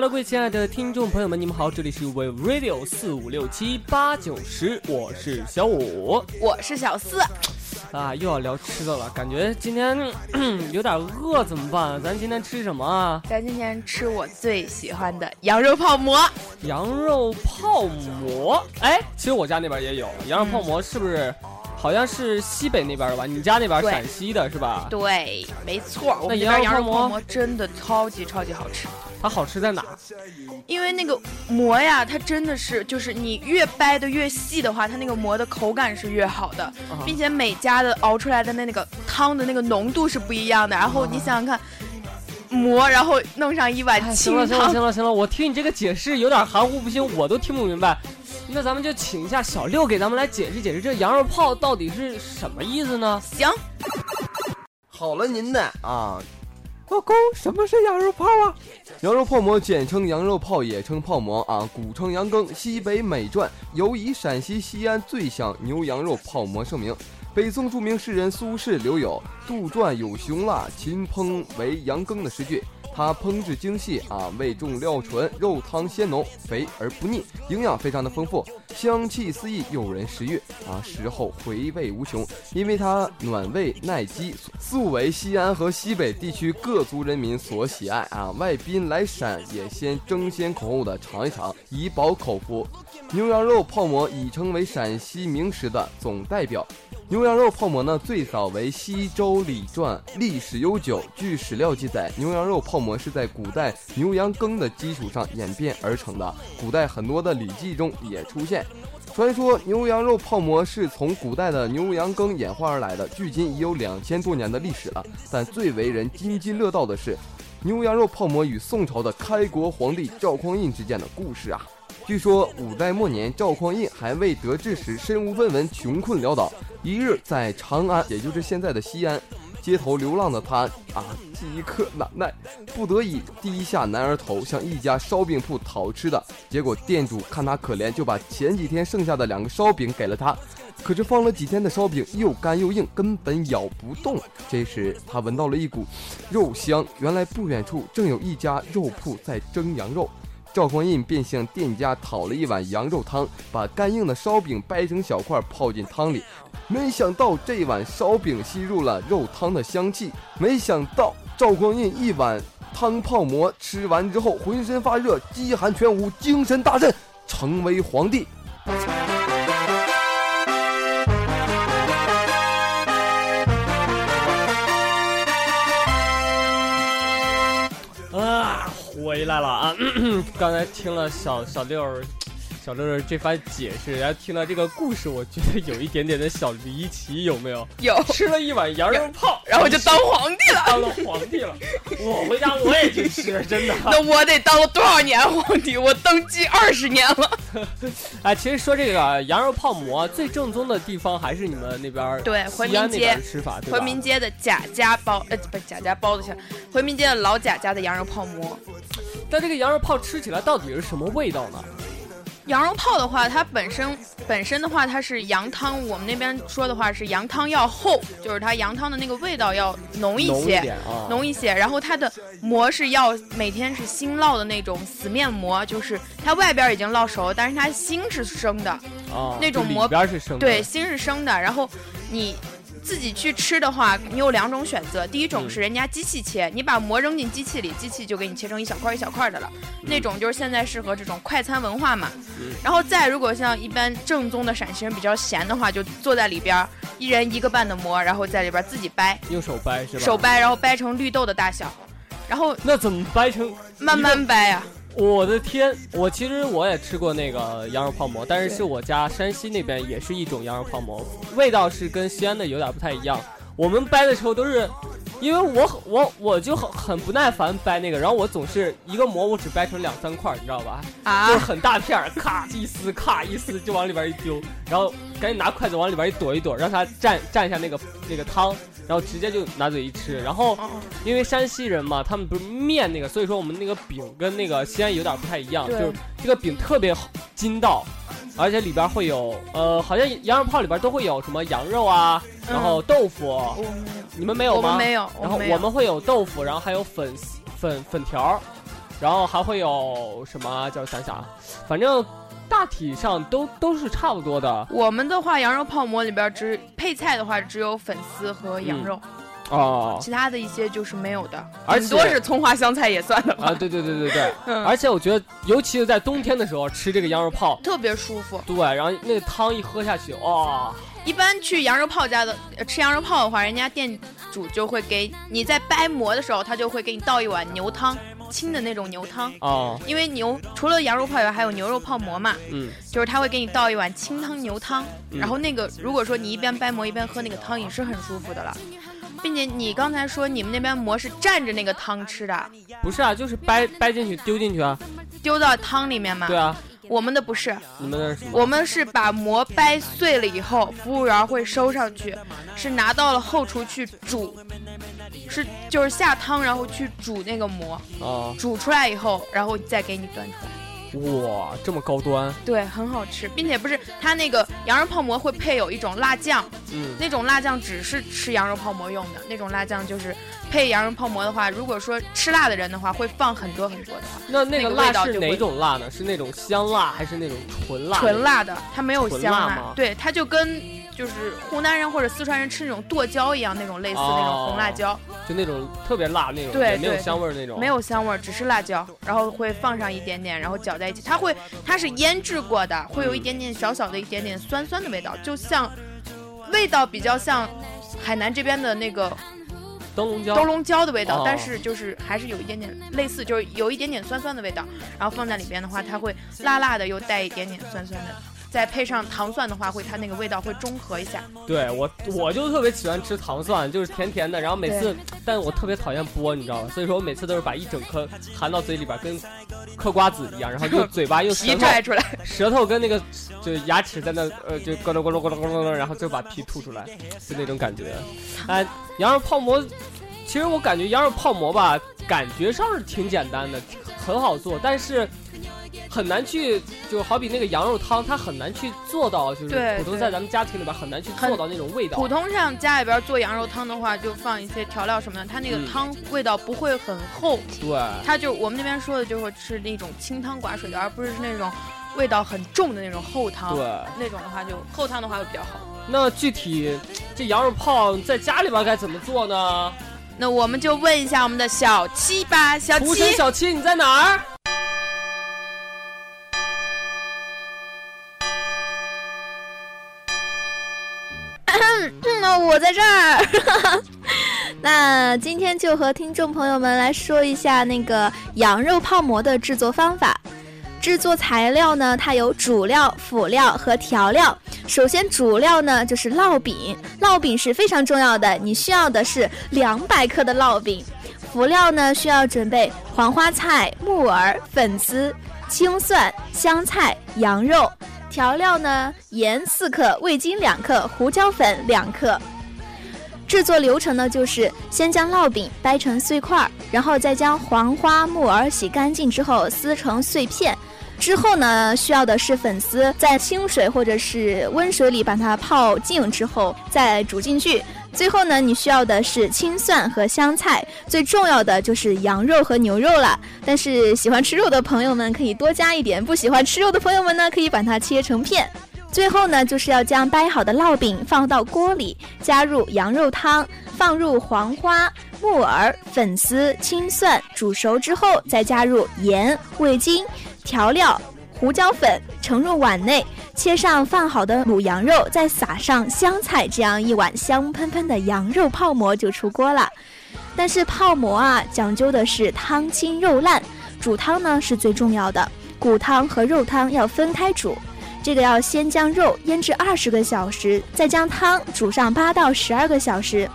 Hello，各位亲爱的听众朋友们，你们好，这里是 We Radio 四五六七八九十，我是小五，我是小四。啊，又要聊吃的了，感觉今天 有点饿，怎么办？咱今天吃什么啊？咱今天吃我最喜欢的羊肉泡馍。羊肉泡馍，哎，其实我家那边也有羊肉泡馍，是不是？好像是西北那边的吧？你家那边陕西的是吧？对，没错。那羊肉泡馍真的超级超级好吃。它好吃在哪？因为那个馍呀，它真的是就是你越掰的越细的话，它那个馍的口感是越好的，并且每家的熬出来的那那个汤的那个浓度是不一样的。然后你想想看，馍然后弄上一碗清汤。行了行了行了行了，我听你这个解释有点含糊不清，我都听不明白。那咱们就请一下小六给咱们来解释解释，这羊肉泡到底是什么意思呢？行，好了，您的啊，老公，什么是羊肉泡啊？羊肉泡馍简称羊肉泡，也称泡馍啊，古称羊羹，西北美传，尤以陕西西安最享牛羊肉泡馍盛名。北宋著名诗人苏轼留有“杜撰有雄辣，秦烹为羊羹”的诗句。它烹制精细啊，味重料醇，肉汤鲜浓，肥而不腻，营养非常的丰富，香气四溢，诱人食欲啊，食后回味无穷。因为它暖胃耐饥，素为西安和西北地区各族人民所喜爱啊。外宾来陕也先争先恐后的尝一尝，以饱口福。牛羊肉泡馍已成为陕西名食的总代表。牛羊肉泡馍呢，最早为西周礼传，历史悠久。据史料记载，牛羊肉泡馍是在古代牛羊羹的基础上演变而成的。古代很多的礼记中也出现。传说牛羊肉泡馍是从古代的牛羊羹演化而来的，距今已有两千多年的历史了。但最为人津津乐道的是，牛羊肉泡馍与宋朝的开国皇帝赵匡胤之间的故事啊。据说五代末年，赵匡胤还未得志时，身无分文，穷困潦倒。一日在长安，也就是现在的西安街头流浪的他啊，饥渴难耐，不得已低下男儿头，向一家烧饼铺讨吃的。结果店主看他可怜，就把前几天剩下的两个烧饼给了他。可是放了几天的烧饼又干又硬，根本咬不动。这时他闻到了一股肉香，原来不远处正有一家肉铺在蒸羊肉。赵匡胤便向店家讨了一碗羊肉汤，把干硬的烧饼掰成小块泡进汤里。没想到这碗烧饼吸入了肉汤的香气。没想到赵匡胤一碗汤泡馍吃完之后，浑身发热，饥寒全无，精神大振，成为皇帝。回来了啊！刚才听了小小六儿。小六六这番解释，然后听了这个故事，我觉得有一点点的小离奇，有没有？有。吃了一碗羊肉泡，然后就当皇帝了。当了皇帝了，我回家我也去吃，真的。那我得当了多少年皇帝？我登基二十年了。哎，其实说这个羊肉泡馍，最正宗的地方还是你们那边对回民街吃法，回民街的贾家包，呃，不是贾家包子馅，回民街的老贾家的羊肉泡馍。但这个羊肉泡吃起来到底是什么味道呢？羊肉泡的话，它本身本身的话，它是羊汤。我们那边说的话是羊汤要厚，就是它羊汤的那个味道要浓一些，浓一些。然后它的馍是要每天是新烙的那种死面馍，就是它外边已经烙熟，但是它心是生的。哦，那种馍边是生的，对，心是生的。然后你。自己去吃的话，你有两种选择。第一种是人家机器切，你把馍扔进机器里，机器就给你切成一小块一小块的了。那种就是现在适合这种快餐文化嘛。然后再如果像一般正宗的陕西人比较闲的话，就坐在里边，一人一个半的馍，然后在里边自己掰，用手掰是吧？手掰，然后掰成绿豆的大小，然后那怎么掰成？慢慢掰呀。我的天，我其实我也吃过那个羊肉泡馍，但是是我家山西那边也是一种羊肉泡馍，味道是跟西安的有点不太一样。我们掰的时候都是，因为我我我就很很不耐烦掰那个，然后我总是一个馍我只掰成两三块，你知道吧？啊，就是很大片儿，咔一撕，咔一撕就往里边一丢，然后赶紧拿筷子往里边一躲一躲，让它蘸蘸一下那个那个汤。然后直接就拿嘴一吃，然后因为山西人嘛，他们不是面那个，所以说我们那个饼跟那个西安有点不太一样，就是这个饼特别筋道，而且里边会有呃，好像羊肉泡里边都会有什么羊肉啊，然后豆腐，你们没有吗？没有。然后我们会有豆腐，然后还有粉丝粉粉条，然后还会有什么？叫我想想啊，反正大体上都都是差不多的我们的话，羊肉泡馍里边只配菜的话，只有粉丝和羊肉，哦。其他的一些就是没有的，而顶多是葱花香菜也算的吧。啊，对对对对对，嗯，而且我觉得，尤其是在冬天的时候吃这个羊肉泡，特别舒服。对，然后那个汤一喝下去，哇、一般去羊肉泡家的呃吃羊肉泡的话，人家店主就会给你在掰馍的时候，他就会给你倒一碗牛汤，清的那种牛汤。哦，因为牛除了羊肉泡以外，还有牛肉泡馍嘛，嗯，就是他会给你倒一碗清汤牛汤，嗯然后那个如果说你一边掰馍一边喝那个汤，也是很舒服的了。并且你刚才说你们那边馍是蘸着那个汤吃的，不是啊，就是掰掰进去丢进去啊，丢到汤里面吗。对啊，我们的不是，你们那是什么？我们是把馍掰碎了以后，服务员会收上去，是拿到了后厨去煮，是就是下汤然后去煮那个馍，哦，煮出来以后，然后再给你端出来。哇，这么高端，对，很好吃，并且不是它那个羊肉泡馍会配有一种辣酱，嗯，那种辣酱只是吃羊肉泡馍用的，那种辣酱就是配羊肉泡馍的话，如果说吃辣的人的话，会放很多很多的话，那那个味辣是哪种辣呢？是那种香辣还是那种纯辣？纯。辣的，它没有香辣对，它就跟就是湖南人或者四川人吃那种剁椒一样，那种类似那种红辣椒，就那种特别辣那种，对没有香味儿那种。没有香味儿，只是辣椒，然后会放上一点点，然后搅在一起，它会它是腌制过的，会有一点点小小的一点点酸酸的味道，就像味道比较像海南这边的那个灯笼椒。灯笼椒的味道，哦但是就是还是有一点点类似，就是有一点点酸酸的味道，然后放在里边的话，它会辣辣的，又带一点点酸酸的。再配上糖蒜的话，会它那个味道会中和一下。对我，我就特别喜欢吃糖蒜，就是甜甜的，然后每次，但我特别讨厌剥，你知道吧？所以说我每次都是把一整颗含到嘴里边，跟嗑瓜子一样，然后用嘴巴用舌皮头拽出来，舌头跟那个就牙齿在那呃就咕噜咕噜咕噜咕噜，然后就把皮吐出来，就那种感觉。哎，羊肉泡馍，其实我感觉羊肉泡馍吧，感觉上是挺简单的，很好做，但是。很难去，就好比那个羊肉汤，它很难去做到，就是普通在咱们家庭里边很难去做到那种味道。普通上家里边做羊肉汤的话，就放一些调料什么的，它那个嗯汤味道不会很厚，对，它就我们那边说的就会是那种清汤寡水的，而不是那种味道很重的那种厚汤。对，那种的话就厚汤的话会比较好。那具体这羊肉泡在家里边该怎么做呢？那我们就问一下我们的小七吧，小七小七你在哪儿？我在这儿。那今天就和听众朋友们来说一下那个羊肉泡馍的制作方法。制作材料呢，它有主料、辅料和调料。首先，主料呢就是烙饼，烙饼是非常重要的，你需要的是两百克的烙饼。辅料呢需要准备黄花菜、木耳、粉丝、青蒜、香菜、羊肉。调料呢，盐四克，味精两克，胡椒粉两克。制作流程呢，就是先将烙饼掰成碎块儿，然后再将黄花、木耳洗干净之后撕成碎片。之后呢，需要的是粉丝，在清水或者是温水里把它泡净之后再煮进去。最后呢，你需要的是青蒜和香菜，最重要的就是羊肉和牛肉了。但是喜欢吃肉的朋友们可以多加一点，不喜欢吃肉的朋友们呢，可以把它切成片。最后呢，就是要将掰好的烙饼放到锅里，加入羊肉汤，放入黄花、木耳、粉丝、青蒜，煮熟之后再加入盐、味精、调料、胡椒粉，盛入碗内，切上放好的卤羊肉，再撒上香菜，这样一碗香喷喷的羊肉泡馍就出锅了。但是泡馍啊，讲究的是汤清肉烂，煮汤呢是最重要的，骨汤和肉汤要分开煮。这个要先将肉腌制二十个小时，再将汤煮上八到十二个小时。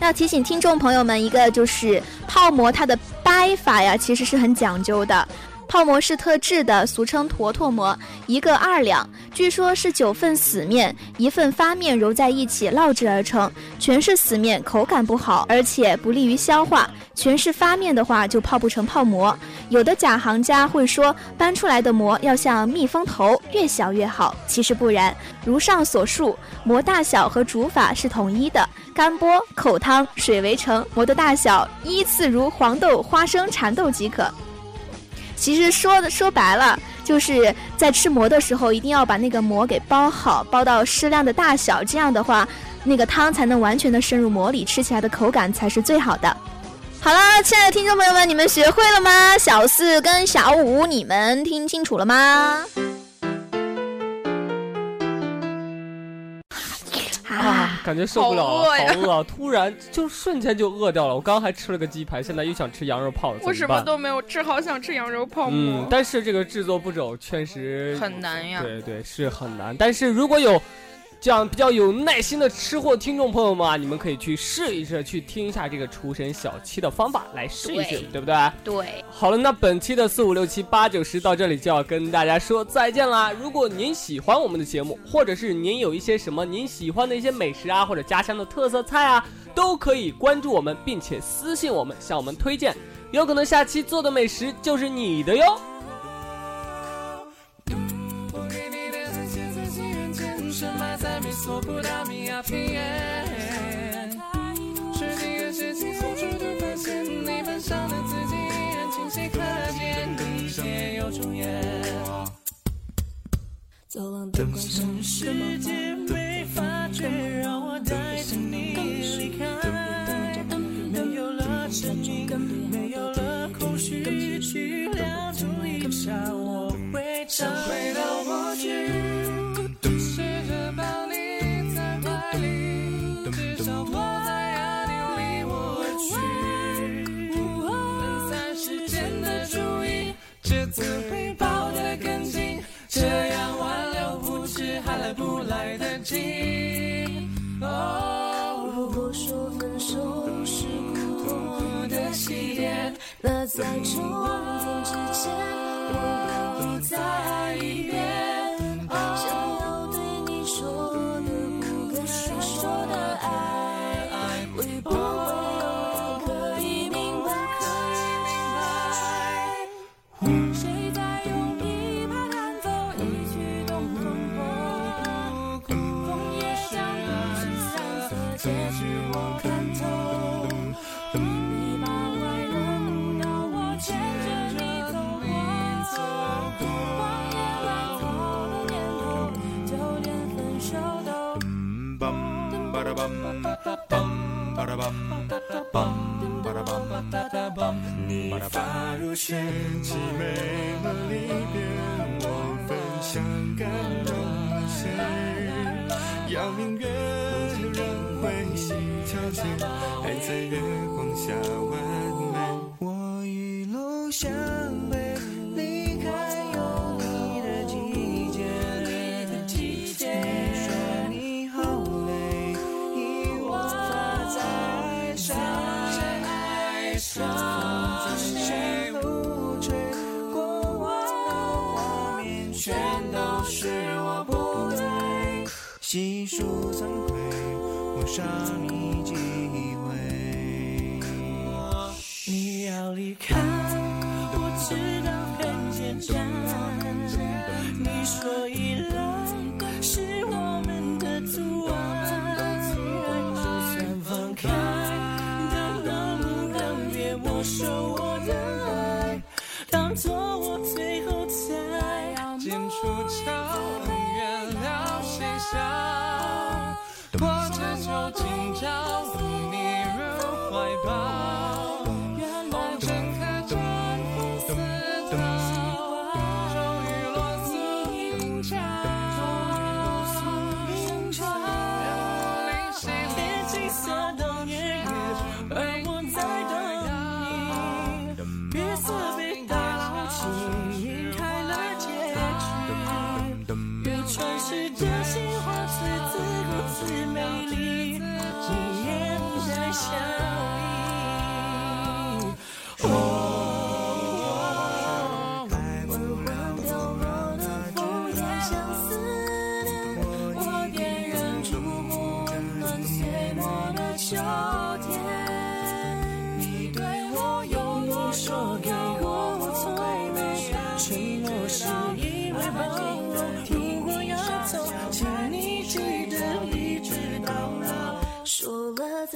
要提醒听众朋友们一个，就是泡馍它的掰法呀，其实是很讲究的。泡馍是特制的，俗称坨坨馍，一个二两，据说是九份死面，一份发面揉在一起烙制而成。全是死面，口感不好，而且不利于消化；全是发面的话，就泡不成泡馍。有的假行家会说，搬出来的馍要像蜜蜂头，越小越好。其实不然，如上所述，馍大小和煮法是统一的，干剥、口汤、水为成，馍的大小依次如黄豆、花生、蚕豆即可。其实说的说白了，就是在吃馍的时候，一定要把那个馍给包好，包到适量的大小，这样的话，那个汤才能完全的渗入馍里，吃起来的口感才是最好的。好了，亲爱的听众朋友们，你们学会了吗？小四跟小五，你们听清楚了吗？感觉受不了了，好饿呀好饿啊！突然就瞬间就饿掉了。我刚刚还吃了个鸡排，现在又想吃羊肉泡，我什么？都没有吃，好想吃羊肉泡嗯馍，，但是这个制作步骤确实很难呀。对对，是很难。但是如果有这样比较有耐心的吃货听众朋友们啊，你们可以去试一试，去听一下这个厨神小七的方法来试一试，对对不对？对，好了，那本期的四五六七八九十到这里就要跟大家说再见啦。如果您喜欢我们的节目，或者是您有一些什么您喜欢的一些美食啊，或者家乡的特色菜啊，都可以关注我们，并且私信我们，向我们推荐，有可能下期做的美食就是你的哟。深埋在你所不达米亚平原。是几个事情后出发现，你本上的自己依然清晰可见，一切又重演。走廊灯关上，世界被发觉，让我带着你离开。没有了声音，没有了空虚，去了这一刹，在。指尖你洒落谁凄美的离别，我分享感动的事。邀明月，人会心交结，爱在月光下完。细数惭愧，我伤你几回。你要离开，我知道很简单。你说依赖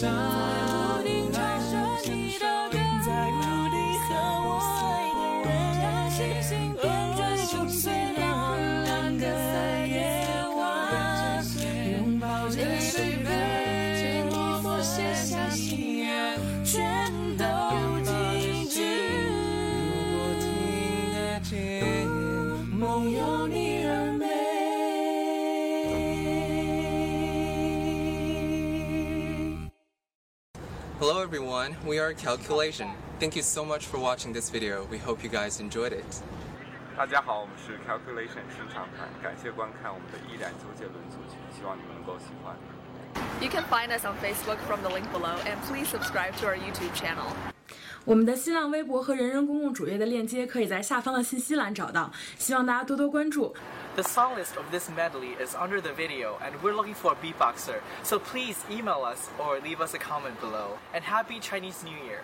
在屋顶唱着你的歌，在屋顶和我爱的人，everyone, we are Calculation. Thank you so much for watching this video. We hope you guys enjoyed it. 大家好，我们是 Calculation 顺畅谈，感谢观看我们的依然周杰伦组曲，希望你们能够喜欢。 You can find us on Facebook from the link below, and please subscribe to our YouTube channel. 我们的新浪微博和人人公共主页的链接可以在下方的信息栏找到，希望大家多多关注。The song list of this medley is under the video, and we're looking for a beatboxer. So please email us or leave us a comment below. And happy Chinese New Year!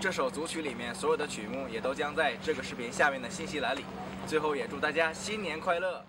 这首组曲里面所有的曲目也都将在这个视频下面的信息栏里。最后也祝大家新年快乐！